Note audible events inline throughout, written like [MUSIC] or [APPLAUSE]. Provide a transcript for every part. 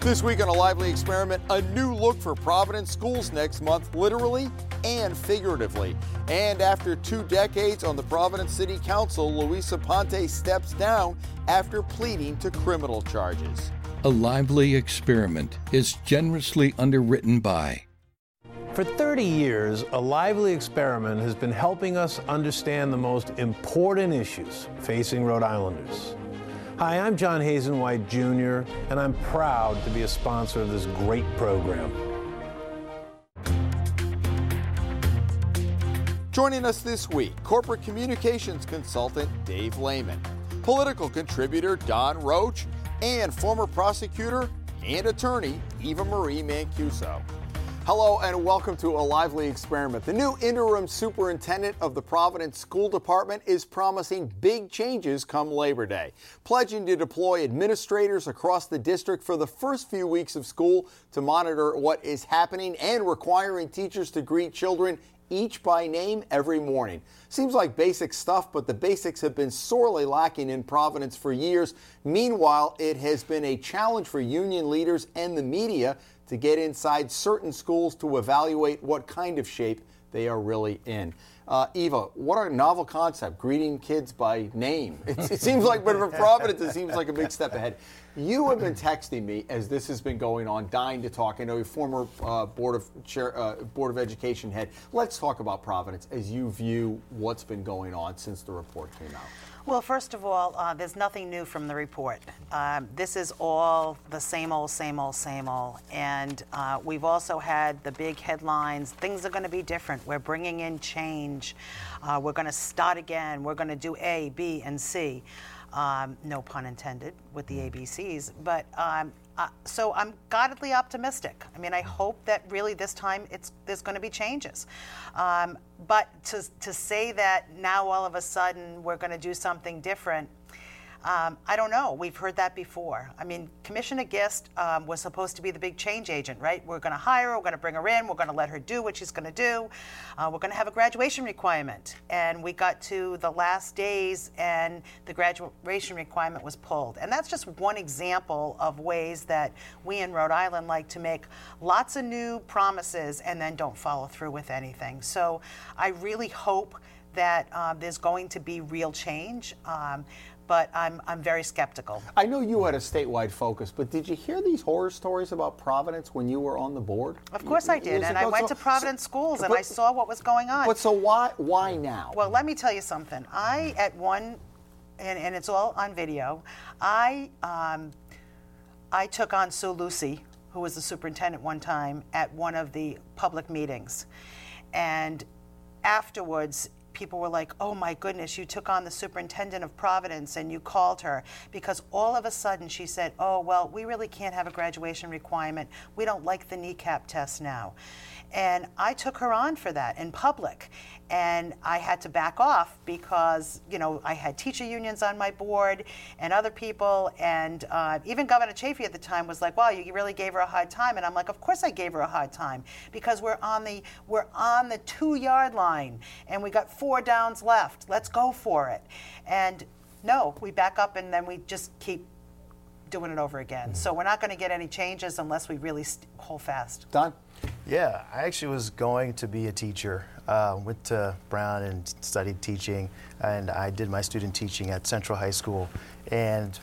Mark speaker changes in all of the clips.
Speaker 1: This week on A Lively Experiment, a new look for Providence schools next month, literally and figuratively. And after two decades on the Providence City Council, Luis Aponte steps down after pleading to criminal charges.
Speaker 2: A Lively Experiment is generously underwritten by.
Speaker 3: For 30 years, A Lively Experiment has been helping us understand the most important issues facing Rhode Islanders. Hi, I'm John Hazen White Jr., and I'm proud to be a sponsor of this great program.
Speaker 1: Joining us this week, corporate communications consultant Dave Layman, political contributor Don Roach, and former prosecutor and attorney Eva Marie Mancuso. Hello and welcome to a lively experiment. The new interim superintendent of the Providence School Department is promising big changes come Labor Day, pledging to deploy administrators across the district for the first few weeks of school to monitor what is happening and requiring teachers to greet children each by name every morning. Seems like basic stuff, but the basics have been sorely lacking in Providence for years. Meanwhile, it has been a challenge for union leaders and the media to get inside certain schools to evaluate what kind of shape they are really in. Uh, Eva, what a novel concept, greeting kids by name. [LAUGHS] It, it seems like, but for Providence, it seems like a big step ahead. You have been texting me as this has been going on, dying to talk. I know you're former uh, board of chair, uh, board of education head. Let's talk about Providence as you view what's been going on since the report came out.
Speaker 4: Well, first of all, uh, there's nothing new from the report. Um, this is all the same old, same old, same old. And uh, we've also had the big headlines things are going to be different. We're bringing in change. Uh, we're going to start again. We're going to do A, B, and C. Um, no pun intended with the ABCs. But um, uh, so I'm godly optimistic. I mean, I hope that really this time it's there's going to be changes. Um, but to to say that now all of a sudden we're going to do something different, um, I don't know. We've heard that before. I mean, Commissioner Gist um, was supposed to be the big change agent, right? We're going to hire her, we're going to bring her in, we're going to let her do what she's going to do. Uh, we're going to have a graduation requirement. And we got to the last days, and the graduation requirement was pulled. And that's just one example of ways that we in Rhode Island like to make lots of new promises and then don't follow through with anything. So I really hope that uh, there's going to be real change. Um, but I'm, I'm very skeptical.
Speaker 1: I know you had a statewide focus, but did you hear these horror stories about Providence when you were on the board?
Speaker 4: Of course I did, and I went so, to Providence so, schools and but, I saw what was going on.
Speaker 1: But so why why now?
Speaker 4: Well, let me tell you something. I at one, and, and it's all on video. I um, I took on Sue Lusi, who was the superintendent one time, at one of the public meetings, and afterwards people were like, oh my goodness, you took on the superintendent of Providence and you called her because all of a sudden she said, oh, well, we really can't have a graduation requirement. We don't like the NECAP test now. And I took her on for that in public and I had to back off because you know I had teacher unions on my board and other people, and uh, even Governor Chafee at the time was like, "Well, you really gave her a hard time," and I'm like, "Of course I gave her a hard time because we're on the we're on the two yard line and we got four downs left. Let's go for it." And no, we back up and then we just keep doing it over again. Mm-hmm. So we're not going to get any changes unless we really st- hold fast.
Speaker 1: Don.
Speaker 5: Yeah, I actually was going to be a teacher. Uh, went to Brown and studied teaching, and I did my student teaching at Central High School. And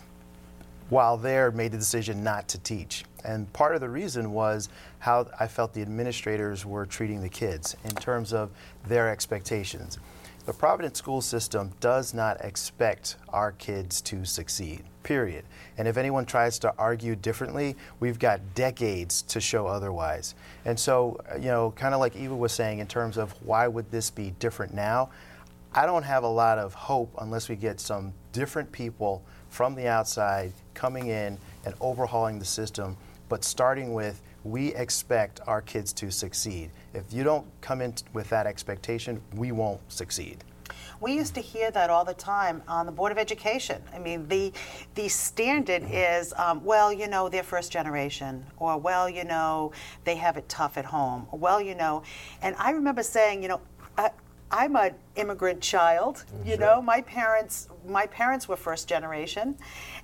Speaker 5: while there, made the decision not to teach. And part of the reason was how I felt the administrators were treating the kids in terms of their expectations. The Providence school system does not expect our kids to succeed, period. And if anyone tries to argue differently, we've got decades to show otherwise. And so, you know, kind of like Eva was saying in terms of why would this be different now, I don't have a lot of hope unless we get some different people from the outside coming in and overhauling the system, but starting with we expect our kids to succeed. If you don't come in with that expectation, we won't succeed.
Speaker 4: We used to hear that all the time on the Board of Education. I mean, the the standard is, um, well, you know, they're first generation, or well, you know, they have it tough at home, or well, you know, and I remember saying, you know, uh, I'm an immigrant child. You know, my parents my parents were first generation,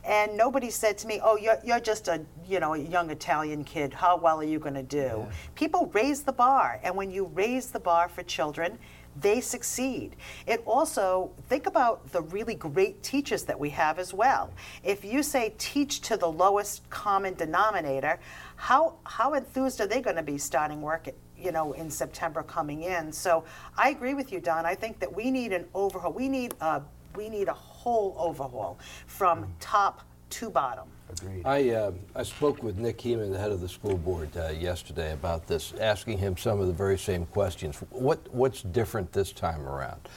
Speaker 4: and nobody said to me, "Oh, you're, you're just a you know a young Italian kid. How well are you going to do?" People raise the bar, and when you raise the bar for children, they succeed. It also think about the really great teachers that we have as well. If you say teach to the lowest common denominator, how how enthused are they going to be starting work? At, you know, in September coming in. So I agree with you, Don. I think that we need an overhaul. We need a we need a whole overhaul from top to bottom.
Speaker 5: Agreed.
Speaker 6: I, uh, I spoke with Nick Hemond, the head of the school board, uh, yesterday about this, asking him some of the very same questions. What, what's different this time around?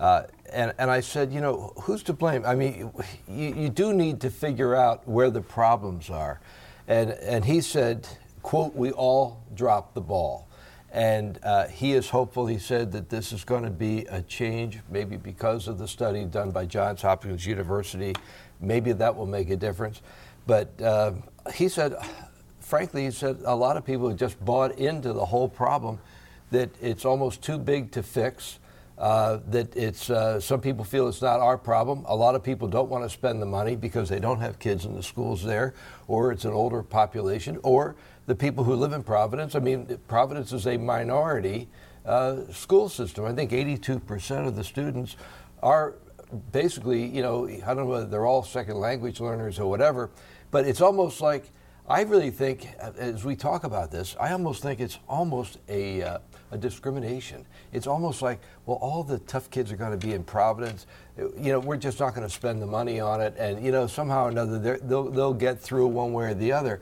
Speaker 6: Uh, and, and I said, you know, who's to blame? I mean, you, you do need to figure out where the problems are. And, and he said, quote, we all dropped the ball. And uh, he is hopeful. He said that this is going to be a change, maybe because of the study done by Johns Hopkins University. Maybe that will make a difference. But uh, he said, frankly, he said a lot of people have just bought into the whole problem that it's almost too big to fix. Uh, that it's uh, some people feel it's not our problem. A lot of people don't want to spend the money because they don't have kids in the schools there, or it's an older population, or the people who live in Providence. I mean, Providence is a minority uh, school system. I think 82% of the students are basically, you know, I don't know whether they're all second language learners or whatever, but it's almost like I really think, as we talk about this, I almost think it's almost a, uh, a discrimination. It's almost like, well, all the tough kids are going to be in Providence. You know, we're just not going to spend the money on it, and you know, somehow or another, they'll they'll get through one way or the other.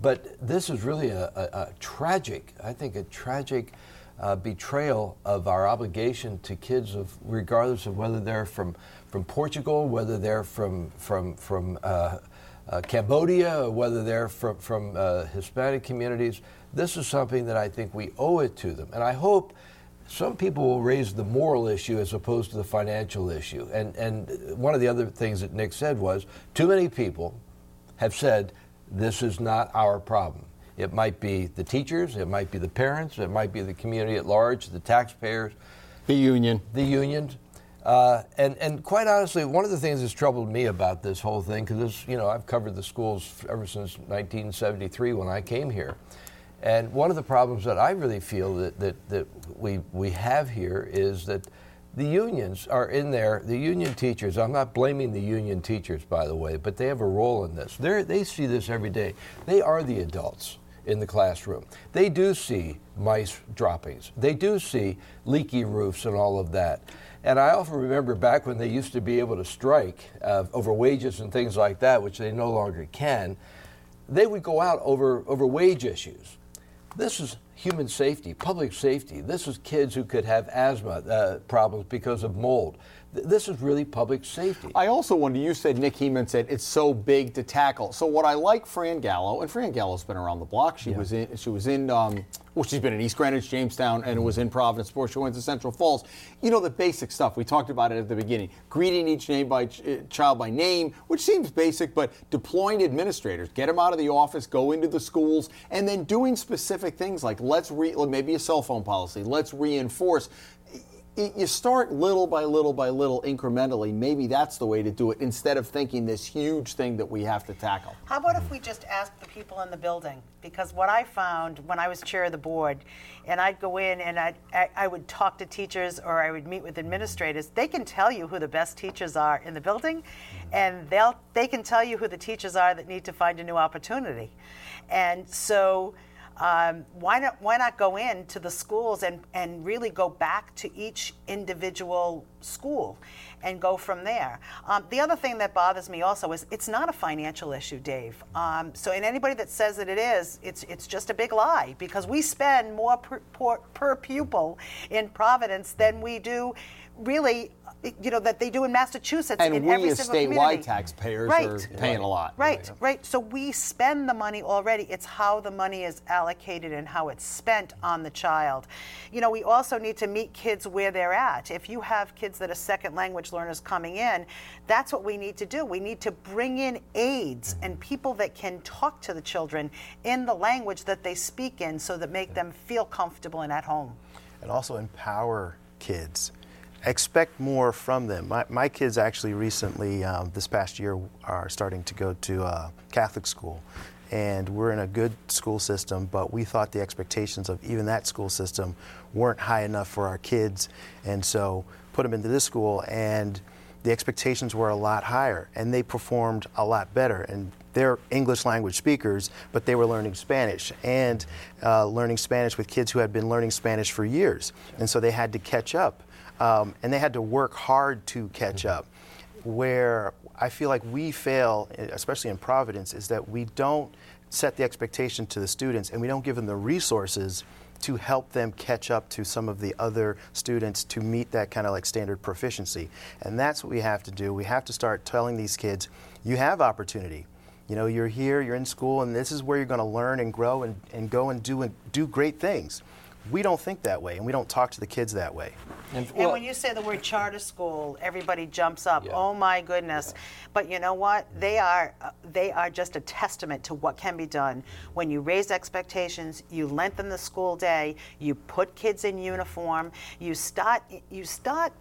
Speaker 6: But this is really a, a, a tragic, I think, a tragic uh, betrayal of our obligation to kids, of regardless of whether they're from from Portugal, whether they're from from from uh, uh, Cambodia, or whether they're from from uh, Hispanic communities. This is something that I think we owe it to them, and I hope. Some people will raise the moral issue as opposed to the financial issue. And, and one of the other things that Nick said was too many people have said this is not our problem. It might be the teachers, it might be the parents, it might be the community at large, the taxpayers,
Speaker 1: The union.
Speaker 6: the unions. Uh, and, and quite honestly, one of the things that's troubled me about this whole thing, because you know I've covered the schools ever since 1973 when I came here, and one of the problems that I really feel that, that, that we, we have here is that the unions are in there, the union teachers, I'm not blaming the union teachers, by the way, but they have a role in this. They're, they see this every day. They are the adults in the classroom. They do see mice droppings, they do see leaky roofs and all of that. And I often remember back when they used to be able to strike uh, over wages and things like that, which they no longer can, they would go out over, over wage issues. This is human safety, public safety. This is kids who could have asthma uh, problems because of mold. Th- This is really public safety.
Speaker 1: I also wonder, you said Nick Hemond said it's so big to tackle. So what I like Fran Gallo, and Fran Gallo's been around the block. She was in she was in um, well, she's been in East Greenwich, Jamestown, and was in Providence before she went to Central Falls. You know the basic stuff. We talked about it at the beginning. Greeting each name by ch- uh, child by name, which seems basic, but deploying administrators, get them out of the office, go into the schools, and then doing specific things like let's re maybe a cell phone policy. Let's reinforce y- you start little by little by little incrementally. Maybe that's the way to do it instead of thinking this huge thing that we have to tackle.
Speaker 4: How about if we just ask the people in the building? Because what I found when I was chair of the board, and I'd go in and I'd, I, I would talk to teachers or I would meet with administrators, they can tell you who the best teachers are in the building, and they'll they can tell you who the teachers are that need to find a new opportunity. And so um, why not why not go into the schools and, and really go back to each individual school and go from there? Um, the other thing that bothers me also is it's not a financial issue dave. Um, so and anybody that says that it is it's it's just a big lie because we spend more per, per, per pupil in providence than we do really you know that they do in massachusetts
Speaker 1: And
Speaker 4: in
Speaker 1: we
Speaker 4: every
Speaker 1: as
Speaker 4: single
Speaker 1: statewide
Speaker 4: community.
Speaker 1: taxpayers
Speaker 4: right.
Speaker 1: are paying a lot.
Speaker 4: Right, right. So we spend the money already. It's how the money is allocated and how it's spent on the child. You know, we also need to meet kids where they're at. If you have kids that are second language learners coming in, that's what we need to do. We need to bring in aides and people that can talk to the children in the language that they speak in so that make them feel comfortable and at home.
Speaker 5: and also empower kids. Expect more from them. My, my kids actually recently, um, this past year, are starting to go to uh, Catholic school. And we're in a good school system, but we thought the expectations of even that school system weren't high enough for our kids. And so put them into this school, and the expectations were a lot higher, and they performed a lot better. And they're English language speakers, but they were learning Spanish and uh, learning Spanish with kids who had been learning Spanish for years. And so they had to catch up. Um, and they had to work hard to catch up. Where I feel like we fail, especially in Providence, is that we don't set the expectation to the students and we don't give them the resources to help them catch up to some of the other students to meet that kind of like standard proficiency. And that's what we have to do. We have to start telling these kids, you have opportunity. You know, you're here, you're in school, and this is where you're going to learn and grow and, and go and do and do great things. We don't think that way, and we don't talk to the kids that way.
Speaker 4: And, and when you say the word charter school, everybody jumps up.
Speaker 6: Yeah.
Speaker 4: Oh my goodness! But you know what? They are uh, they are just a testament to what can be done when you raise expectations, you lengthen the school day, you put kids in uniform, you start you start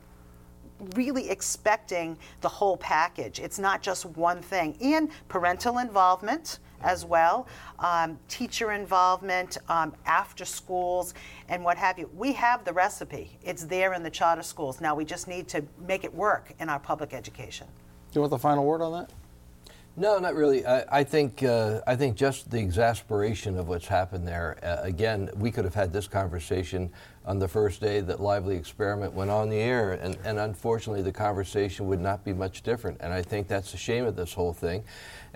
Speaker 4: really expecting the whole package. It's not just one thing. And parental involvement as well, um, teacher involvement, um, after schools, and what have you. We have the recipe. It's there in the charter schools. Now we just need to make it work in our public education.
Speaker 1: Do you want the final word on that?
Speaker 6: No, not really. I, I think uh, I think just the exasperation of what's happened there. Uh, again, we could have had this conversation on the first day that Lively Experiment went on the air, and, and unfortunately, the conversation would not be much different. And I think that's the shame of this whole thing.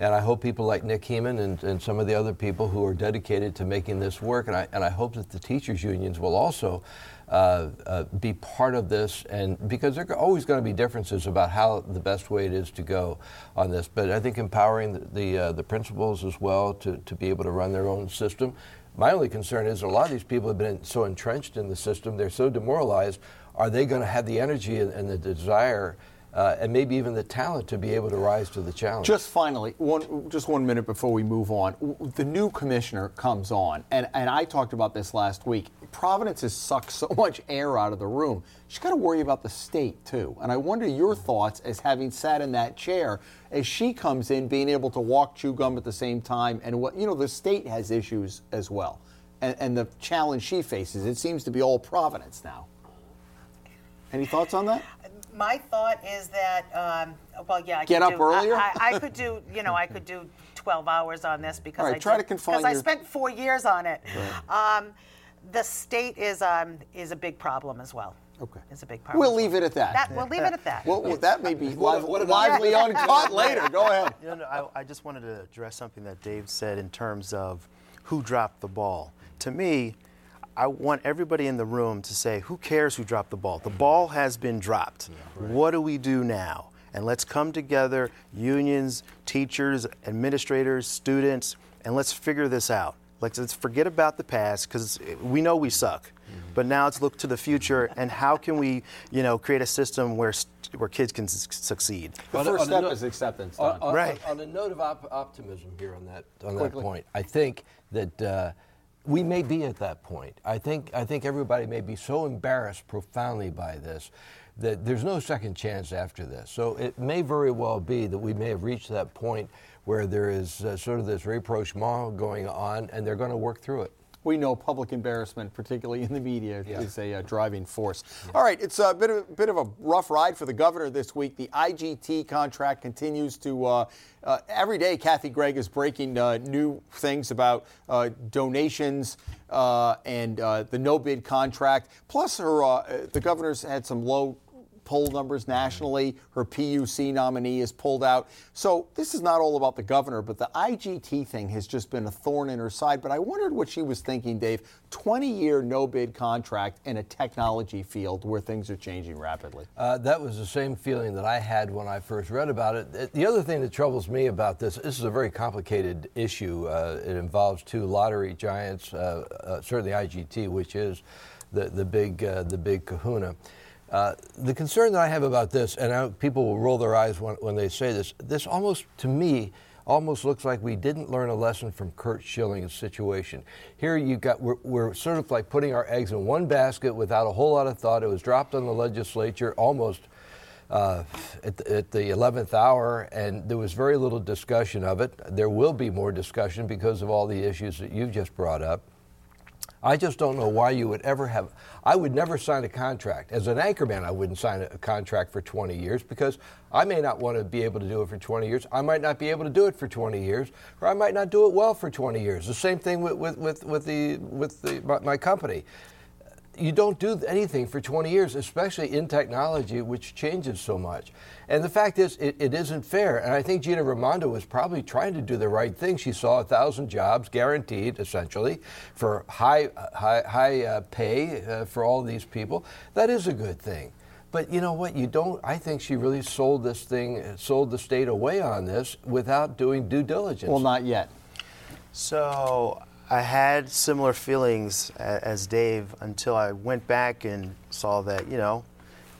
Speaker 6: And I hope people like Nick Hemond and, and some of the other people who are dedicated to making this work, and I, and I hope that the teachers' unions will also uh, uh, be part of this, and because there are always going to be differences about how the best way it is to go on this. But I think empowering the the, uh, the principals as well to, to be able to run their own system. My only concern is a lot of these people have been so entrenched in the system, they're so demoralized. Are they going to have the energy and, the desire? Uh, and maybe even the talent to be able to rise to the challenge.
Speaker 1: Just finally, one just one minute before we move on, the new commissioner comes on, and, and I talked about this last week. Providence has sucked so [LAUGHS] much air out of the room. She's got to worry about the state too, and I wonder your thoughts as having sat in that chair as she comes in, being able to walk, chew gum at the same time, and what you know, the state has issues as well, and, and the challenge she faces. It seems to be all Providence now. Any thoughts on that?
Speaker 4: My thought is that, um, well, yeah, I
Speaker 1: Get
Speaker 4: could
Speaker 1: up
Speaker 4: do,
Speaker 1: earlier?
Speaker 4: I, I, I could do, you know, I could do 12 hours on this because
Speaker 1: All right,
Speaker 4: I
Speaker 1: try
Speaker 4: did-
Speaker 1: to confine
Speaker 4: 'cause I
Speaker 1: your-
Speaker 4: spent four years on it. Um, the state is um, is a big problem as well.
Speaker 1: Okay.
Speaker 4: It's a big problem.
Speaker 1: We'll leave it at that.
Speaker 4: That, we'll leave it at that.
Speaker 1: Well, well, that may be [LAUGHS]
Speaker 6: What a-
Speaker 1: live,
Speaker 6: what an
Speaker 1: lively uncut later. Go ahead. [LAUGHS]
Speaker 5: You know, I, I just wanted to address something that Dave said in terms of who dropped the ball. To me, I want everybody in the room to say, who cares who dropped the ball? The ball has been dropped. What do we do now? And let's come together, unions, teachers, administrators, students, and let's figure this out. Like, let's forget about the past because we know we suck. But now let's look to the future and how can we, you know, create a system where st- where kids can s- succeed.
Speaker 1: The
Speaker 6: On
Speaker 1: first
Speaker 6: a
Speaker 1: step
Speaker 6: note-
Speaker 1: is acceptance.
Speaker 6: On, on-
Speaker 5: Right.
Speaker 6: on a note of op- optimism here on that on
Speaker 1: Quickly.
Speaker 6: that point, I think that uh, we may be at that point. I think I think everybody may be so embarrassed profoundly by this that there's no second chance after this. So it may very well be that we may have reached that point where there is uh, sort of this rapprochement going on, and they're going to work through it.
Speaker 1: We know public embarrassment, particularly in the media,
Speaker 6: Yeah.
Speaker 1: is a uh, driving force. All right, it's a bit of, bit of a rough ride for the governor this week. The IGT contract continues to. Uh, uh, every day, Kathy Gregg is breaking uh, new things about uh, donations uh, and uh, the no bid contract. Plus, her uh, the governor's had some low poll numbers nationally. Her PUC nominee is pulled out. So this is not all about the governor, but the IGT thing has just been a thorn in her side. But I wondered what she was thinking, Dave. 20 year no bid contract in a technology field where things are changing rapidly.
Speaker 6: Uh, that was the same feeling that I had when I first read about it. The other thing that troubles me about this, this is a very complicated issue. Uh, it involves two lottery giants, uh, uh, certainly IGT, which is the, the, big, uh, the big kahuna. Uh, the concern that I have about this, and I, people will roll their eyes when, when they say this, this almost, to me, almost looks like we didn't learn a lesson from Curt Schilling's situation. Here you got we're, we're, sort of like putting our eggs in one basket without a whole lot of thought. It was dropped on the legislature almost uh, at, the, at, the 11th hour, and there was very little discussion of it. There will be more discussion because of all the issues that you've just brought up. I just don't know why you would ever have. I would never sign a contract. As an anchorman, I wouldn't sign a contract for 20 years because I may not want to be able to do it for 20 years. I might not be able to do it for 20 years, or I might not do it well for 20 years. The same thing with, with, with, with the, with the, my company you don't do anything for 20 years, especially in technology, which changes so much. And the fact is, it, it isn't fair. And I think Gina Raimondo was probably trying to do the right thing. She saw a thousand jobs guaranteed, essentially, for high, high, high uh, pay uh, for all these people. That is a good thing. But you know what? You don't. I think she really sold this thing, sold the state away on this without doing due diligence.
Speaker 7: Well, not yet.
Speaker 5: So I had similar feelings as Dave until I went back and saw that, you know,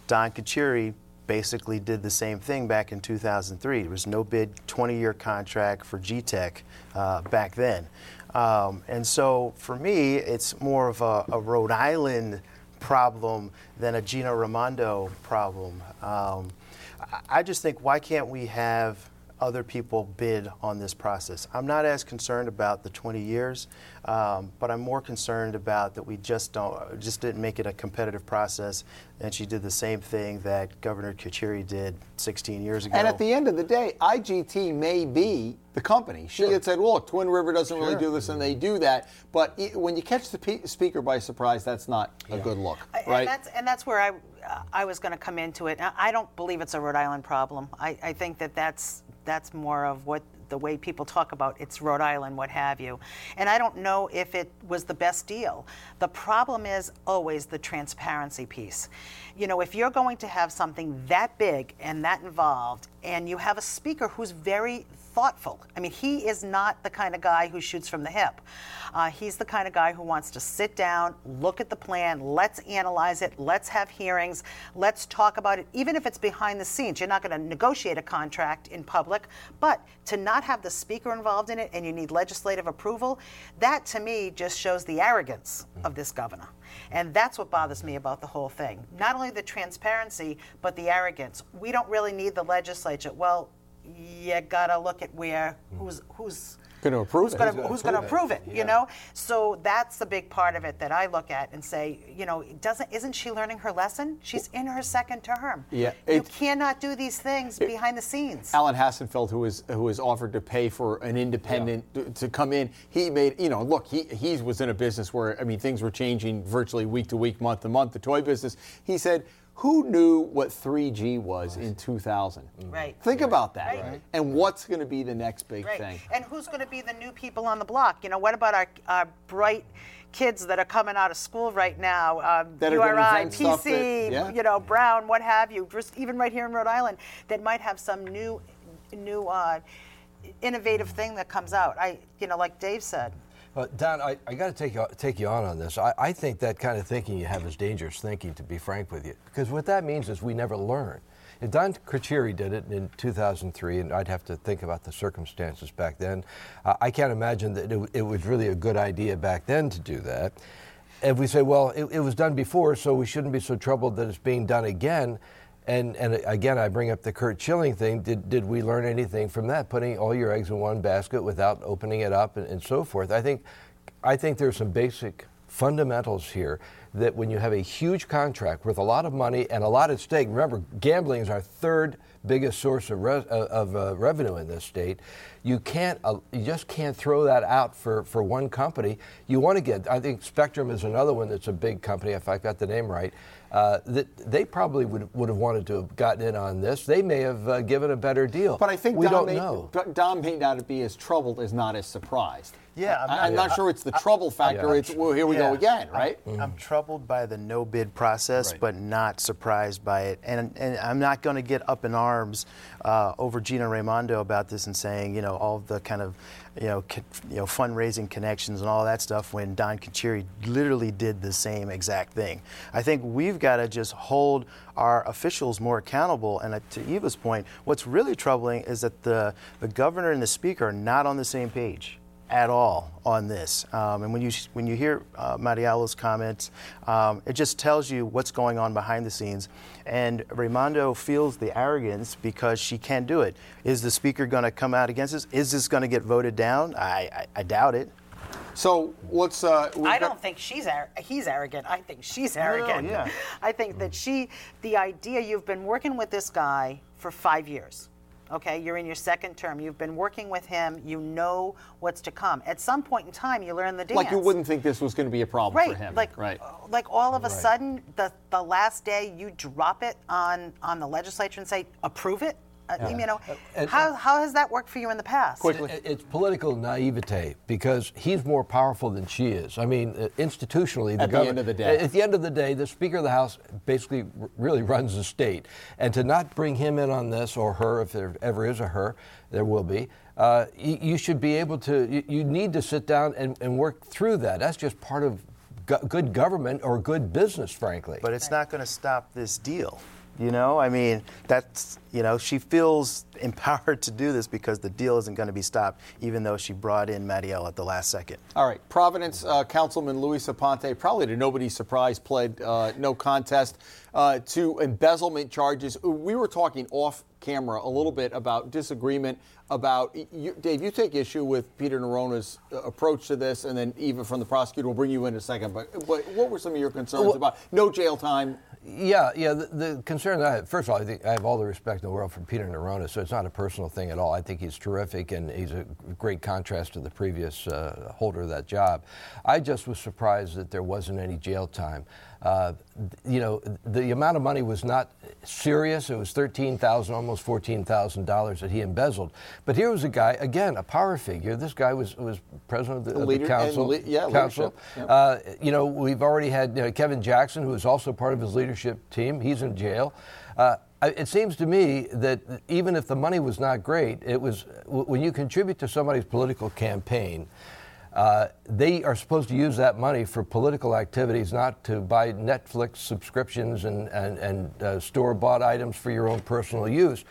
Speaker 5: Don Carcieri basically did the same thing back in 2003. There was no bid 20 year contract for GTECH uh, back then. Um, and so for me, it's more of a, a, Rhode Island problem than a Gina Raimondo problem. Um, I just think, why can't we have other people bid on this process. I'm not as concerned about the 20 years, um, but I'm more concerned about that we just don't, just didn't make it a competitive process. And she did the same thing that Governor Carcieri did 16 years ago.
Speaker 7: And at the end of the day, IGT may be the company. She sure. had said, "Look, Twin River doesn't sure. really do this," and they do that. But when you catch the speaker by surprise, that's not yeah. a good look, right?
Speaker 4: And that's, and that's where I, uh, I was going to come into it. I don't believe it's a Rhode Island problem. I, I think that that's that's more of what the way people talk about it's Rhode Island, what have you. And I don't know if it was the best deal. The problem is always the transparency piece. You know, if you're going to have something that big and that involved, and you have a speaker who's very thoughtful. I mean, he is not the kind of guy who shoots from the hip. Uh, he's the kind of guy who wants to sit down, look at the plan, let's analyze it, let's have hearings, let's talk about it, even if it's behind the scenes. You're not going to negotiate a contract in public, but to not have the speaker involved in it and you need legislative approval, that to me just shows the arrogance of this governor. And that's what bothers me about the whole thing. Not only the transparency, but the arrogance. We don't really need the legislature. Well, you gotta look at where who's who's
Speaker 7: going to approve
Speaker 4: who's it. Gonna, who's going to approve it? Yeah. You know, so that's the big part of it that I look at and say, you know, doesn't isn't she learning her lesson? She's in her second term.
Speaker 7: Yeah,
Speaker 4: you cannot do these things it, behind the scenes.
Speaker 7: Alan Hassenfeld, who was who was offered to pay for an independent yeah. to, to, come in, he made you know, look, he he was in a business where I mean things were changing virtually week to week, month to month. The toy business, he said who knew what 3G was in 2000?
Speaker 4: Right.
Speaker 7: Think
Speaker 4: right.
Speaker 7: about that. Right. And what's going to be the next big
Speaker 4: right.
Speaker 7: thing?
Speaker 4: And who's going to be the new people on the block? You know, what about our, our bright kids that are coming out of school right now? Um,
Speaker 7: that
Speaker 4: URI, PC,
Speaker 7: that, yeah.
Speaker 4: you know, Brown, what have you? Just even right here in Rhode Island, that might have some new, new. Uh, innovative thing that comes out. I, you know, like Dave said,
Speaker 6: uh, Don, I, I got to take you, take you on on this. I, I think that kind of thinking you have is dangerous thinking, to be frank with you, because what that means is we never learn. If Don Carcieri did it in 2003, and I'd have to think about the circumstances back then, uh, I can't imagine that it, it, was really a good idea back then to do that. If we say, well, it, it was done before, so we shouldn't be so troubled that it's being done again, and, and again, I bring up the Curt Schilling thing. Did, did we learn anything from that? Putting all your eggs in one basket without opening it up and, and so forth. I think, I think there's some basic fundamentals here that when you have a huge contract with a lot of money and a lot at stake, remember, gambling is our third biggest source of, re- of uh, revenue in this state. You can't, uh, you just can't throw that out for, for one company. You want to get, I think Spectrum is another one that's a big company, if I got the name right uh, that they probably would, would have wanted to have gotten in on this. They may have uh, given a better deal.
Speaker 7: But I think
Speaker 6: we
Speaker 7: Don
Speaker 6: don't
Speaker 7: may,
Speaker 6: know.
Speaker 7: Don may not be as troubled as not as surprised.
Speaker 5: Yeah,
Speaker 7: I'm not, I'm not sure it's the trouble factor. Yeah. It's well, here we
Speaker 5: yeah,
Speaker 7: go again, right?
Speaker 5: I'm, I'm troubled troubled by the no bid process,
Speaker 7: Right.
Speaker 5: but not surprised by it. And, and I'm not going to get up in arms uh, over Gina Raimondo about this and saying, you know, all the kind of, you know, co- you know, fundraising connections and all that stuff when Don Carcieri literally did the same exact thing. I think we've got to just hold our officials more accountable. And uh, to Eva's point, what's really troubling is that the, the governor and the speaker are not on the same page at all on this. Um, and when you when you hear uh, Mattiello's comments, um, it just tells you what's going on behind the scenes. And Raimondo feels the arrogance because she can't do it. Is the speaker going to come out against this? Is this going to get voted down? I, I, I doubt it.
Speaker 7: So let's. Uh, we've
Speaker 4: I don't think she's ar- he's arrogant. I think she's arrogant.
Speaker 5: yeah.
Speaker 4: I think that she, the idea you've been working with this guy for five years. Okay, you're in your second term. You've been working with him. You know what's to come. At some point in time, you learn the dance.
Speaker 7: Like you wouldn't think this was going to be a problem
Speaker 4: right,
Speaker 7: for him.
Speaker 4: Like,
Speaker 7: right.
Speaker 4: like all of a sudden, the the last day you drop it on on the legislature and say approve it. Uh, You know,
Speaker 6: and-
Speaker 4: how, how has that worked for you in the past?
Speaker 6: It- It's political naivete because he's more powerful than she is. I mean, uh, institutionally, the
Speaker 7: At the end of the day.
Speaker 6: At the end of the day, the Speaker of the House basically really [LAUGHS] runs the state, and to not bring him in on this or her, if there ever is a her, there will be. Uh, you, you should be able to. You, you need to sit down and, and work through that. That's just part of go- good government or good business, frankly.
Speaker 5: But it's not going to stop this deal. You know, I mean, that's, you know, she feels [LAUGHS] empowered to do this because the deal isn't going to be stopped, even though she brought in Mattiello at the last second.
Speaker 7: All right, Providence uh, Councilman Luis Aponte, probably to nobody's surprise, pled uh, no contest uh, to embezzlement charges. We were talking off camera a little bit about disagreement about you, Dave. You take issue with Peter Neronha's uh, approach to this, and then Eva from the prosecutor will bring you in a second. But, but what were some of your concerns
Speaker 6: Well-
Speaker 7: about no jail time?
Speaker 6: Yeah, yeah. The, the concern that I have, first of all, I think I have all the respect in the world for Peter Neronha, so it's not a personal thing at all. I think he's terrific, and he's a great contrast to the previous uh, holder of that job. I just was surprised that there wasn't any jail time. Uh, you know, the amount of money was not serious. It was thirteen thousand, almost fourteen thousand dollars that he embezzled. But here was a guy, again, a power figure. This guy was was president of the, of the council.
Speaker 7: le- yeah,
Speaker 6: council.
Speaker 7: leadership. Yep.
Speaker 6: Uh, you know, we've already had you know, Kevin Jackson, who is also part of his leadership team. He's in jail. Uh, it seems to me that even if the money was not great, it was when you contribute to somebody's political campaign. Uh, they are supposed to use that money for political activities, not to buy Netflix subscriptions and, and, and uh, store bought items for your own personal use.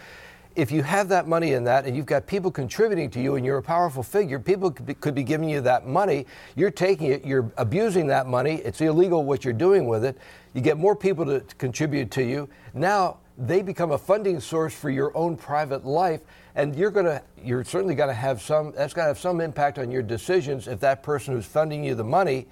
Speaker 6: If you have that money in that and you've got people contributing to you and you're a powerful figure, people could be, could be giving you that money. You're taking it, you're abusing that money. It's illegal what you're doing with it. You get more people to, to contribute to you. Now they become a funding source for your own private life and you're going to you're certainly going to have some that's going to have some impact on your decisions if that person who's funding you the money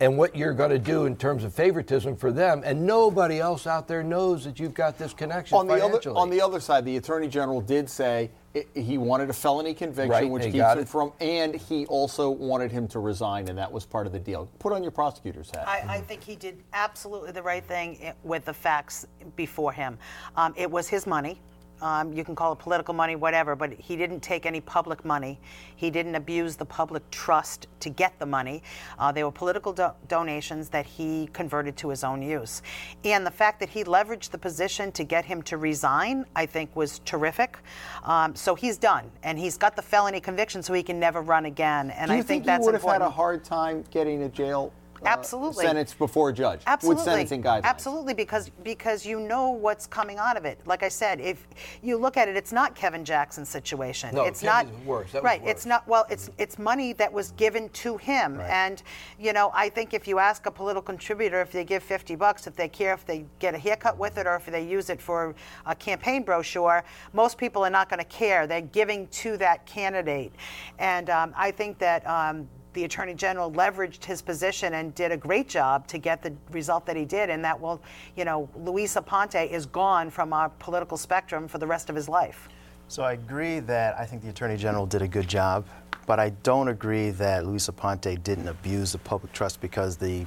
Speaker 6: and what you're going to do in terms of favoritism for them and nobody else out there knows that you've got this connection
Speaker 7: On the other
Speaker 6: financially.
Speaker 7: on the other side, the attorney general did say i he wanted a felony conviction,
Speaker 6: Right,
Speaker 7: which keeps him
Speaker 6: it.
Speaker 7: from, and he also wanted him to resign, and that was part of the deal. Put on your prosecutor's hat.
Speaker 4: I, I think he did absolutely the right thing with the facts before him. Um, it was his money. Um, you can call it political money, whatever, but he didn't take any public money. He didn't abuse the public trust to get the money. Uh, they were political do- donations that he converted to his own use. And the fact that he leveraged the position to get him to resign, I think, was terrific. Um, so he's done, and he's got the felony conviction, so he can never run again. And I
Speaker 7: think,
Speaker 4: think, that's
Speaker 7: you would have had a hard time getting a jail uh,
Speaker 4: Absolutely.
Speaker 7: sentence before a judge
Speaker 4: Absolutely.
Speaker 7: with sentencing guidelines?
Speaker 4: Absolutely, because because you know what's coming out of it. Like I said, if you look at it, it's not Kevin Jackson's situation.
Speaker 6: No,
Speaker 4: it's
Speaker 6: Kevin's
Speaker 4: not
Speaker 6: worse. That was
Speaker 4: right.
Speaker 6: worse.
Speaker 4: It's not well. It's it's money that was given to him, and you know I think if you ask a political contributor if they give 50 bucks, if they care if they get a haircut with it or if they use it for a campaign brochure, most people are not going to care. They're giving to that candidate, and um, I think that. Um, the attorney general leveraged his position and did a great job to get the result that he did and that will you know luis aponte is gone from our political spectrum for the rest of his life
Speaker 5: So I agree that I think the Attorney General did a good job, but I don't agree that Luis Aponte didn't abuse the public trust because the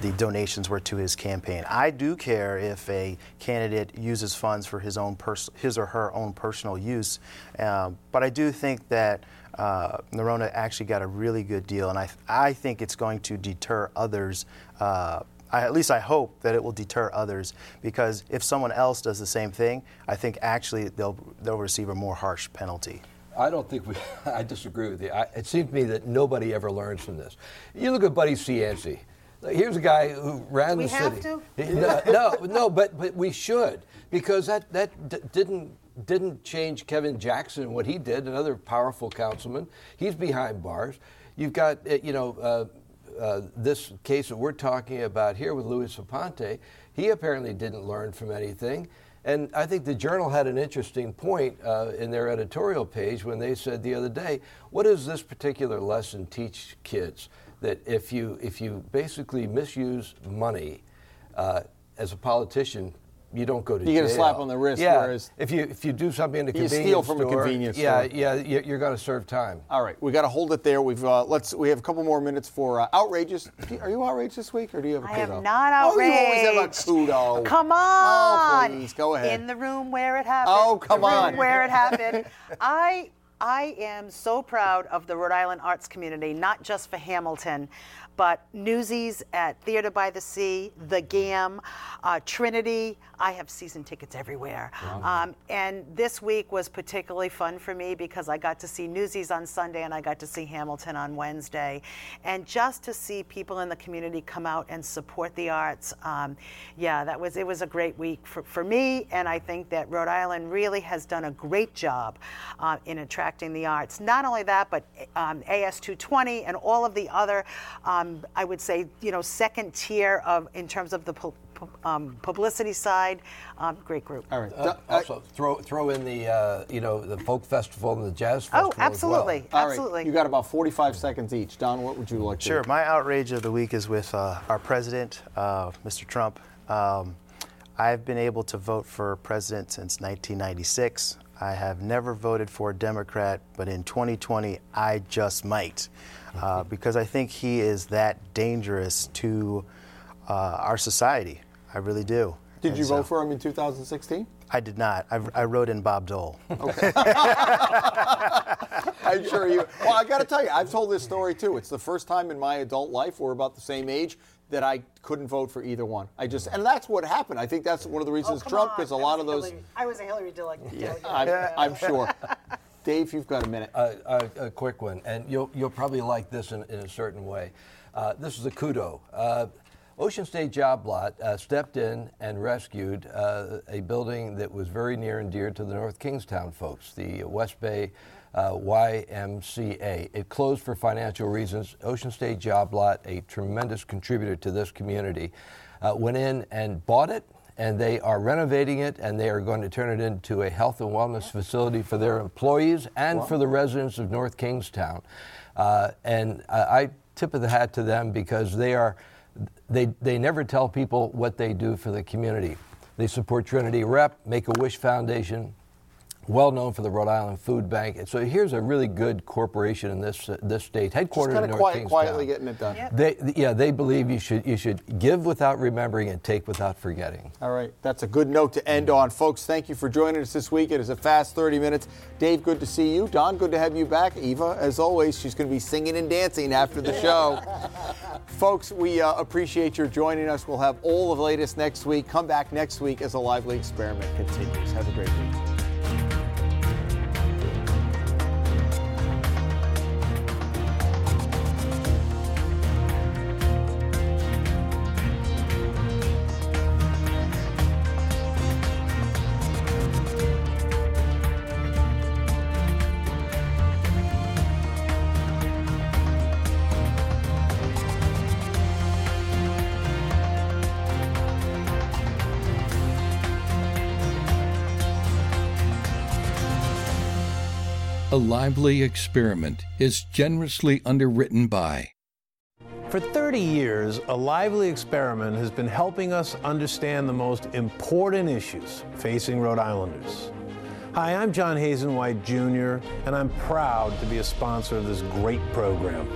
Speaker 5: the donations were to his campaign. I do care if a candidate uses funds for his own pers- his or her own personal use, um, but I do think that uh, Neronha actually got a really good deal, and I I think it's going to deter others. Uh, I, at least I hope that it will deter others because if someone else does the same thing, I think actually they'll they'll receive a more harsh penalty.
Speaker 6: I don't think we. [LAUGHS] I disagree with you. I, it seems to me that nobody ever learns from this. You look at Buddy Cianci. Here's a guy who ran
Speaker 4: we
Speaker 6: the
Speaker 4: have
Speaker 6: city.
Speaker 4: to?
Speaker 6: No, no, no, but but we should because that that d- didn't didn't change Kevin Jackson and what he did. Another powerful councilman. He's behind bars. You've got uh, you know. Uh, uh, this case that we're talking about here with Louis Aponte, he apparently didn't learn from anything. And I think the Journal had an interesting point uh, in their editorial page when they said the other day, what does this particular lesson teach kids? That if you, if you basically misuse money uh, as a politician, you don't go to
Speaker 1: You
Speaker 6: jail.
Speaker 1: You get a slap on the wrist,
Speaker 6: Yeah,
Speaker 1: whereas-
Speaker 6: if you if you do something in a
Speaker 1: You
Speaker 6: convenience
Speaker 1: steal from a convenience
Speaker 6: yeah,
Speaker 1: store.
Speaker 6: yeah, you- you're going to serve time.
Speaker 1: All right, we got to hold it there. We've uh, let's we have a couple more minutes for uh, outrageous. Are you outraged this week, or do you have a
Speaker 4: I
Speaker 1: kudo?
Speaker 4: am not
Speaker 1: Oh, you always have a kudo.
Speaker 4: Come on.
Speaker 1: Oh,
Speaker 4: on.
Speaker 1: please, go ahead.
Speaker 4: In the room where it happened.
Speaker 1: Oh, come
Speaker 4: the room
Speaker 1: on.
Speaker 4: Where it happened. [LAUGHS] I I am so proud of the Rhode Island arts community, not just for Hamilton, but Newsies at Theater by the Sea, The Gamm, uh, Trinity. I have season tickets everywhere. Um, and this week was particularly fun for me because I got to see Newsies on Sunday and I got to see Hamilton on Wednesday. And just to see people in the community come out and support the arts, um, yeah, that was it was a great week for, for me. And I think that Rhode Island really has done a great job uh, in attracting the arts. Not only that, but um, AS220 and all of the other, um, I would say, you know, second tier of in terms of the pu- pu- um, publicity side. Um, great group.
Speaker 1: All right.
Speaker 6: Uh,
Speaker 1: Do- uh,
Speaker 6: also, throw throw in the uh, you know the folk festival and the jazz festival.
Speaker 4: Oh,
Speaker 6: as well.
Speaker 4: absolutely,
Speaker 1: all right,
Speaker 4: absolutely.
Speaker 1: You got about 45 seconds each. Don, what would you like to?
Speaker 5: Sure. My outrage of the week is with uh, our president, uh, Mr. Trump. Um, I've been able to vote for president since 1996. I have never voted for a Democrat, but in 2020, I just might, uh, because I think he is that dangerous to uh, our society. I really do.
Speaker 1: Did
Speaker 5: And
Speaker 1: you
Speaker 5: so-
Speaker 1: vote for him in 2016?
Speaker 5: I did not. I, I wrote in Bob Dole. [LAUGHS]
Speaker 1: I'm sure you. Well, I got to tell you, I've told this story too. It's the first time in my adult life, we're about the same age, that I couldn't vote for either one. I just, and that's what happened. I think that's one of the reasons Trump, because a lot of those.
Speaker 4: I was a Hillary delegate.
Speaker 1: I'm, I'm sure. [LAUGHS] Dave, you've got a minute.
Speaker 6: a, a, a quick one, and you'll, you'll probably like this in, in a certain way. Uh, this is a kudo. Uh, Ocean State Job Lot uh, stepped in and rescued uh, a building that was very near and dear to the North Kingstown folks, the West Bay uh, YMCA. It closed for financial reasons. Ocean State Job Lot, a tremendous contributor to this community, uh, went in and bought it and they are renovating it and they are going to turn it into a health and wellness facility for their employees and for the residents of North Kingstown. Uh, and I, I tip of the hat to them because they are they, they never tell people what they do for the community. They support Trinity Rep, Make a Wish Foundation, well known for the Rhode Island Food Bank. And so here's a really good corporation in this uh, this state,
Speaker 1: Just
Speaker 6: headquartered
Speaker 1: kind
Speaker 6: in
Speaker 1: of
Speaker 6: North
Speaker 1: quiet,
Speaker 6: Kingstown.
Speaker 1: quietly getting it done.
Speaker 6: They, yeah, they believe you should you should give without remembering and take without forgetting.
Speaker 1: All right, that's a good note to end on. Folks, thank you for joining us this week. It is a fast 30 minutes. Dave, good to see you. Don, good to have you back. Eva, as always, she's going to be singing and dancing after the show. [LAUGHS] Folks, we uh, appreciate your joining us. We'll have all the latest next week. Come back next week as a lively experiment continues. Have a great week.
Speaker 2: Lively experiment is generously underwritten by.
Speaker 3: For 30 years, A Lively Experiment has been helping us understand the most important issues facing Rhode Islanders. Hi, I'm John Hazen White Jr., and I'm proud to be a sponsor of this great program.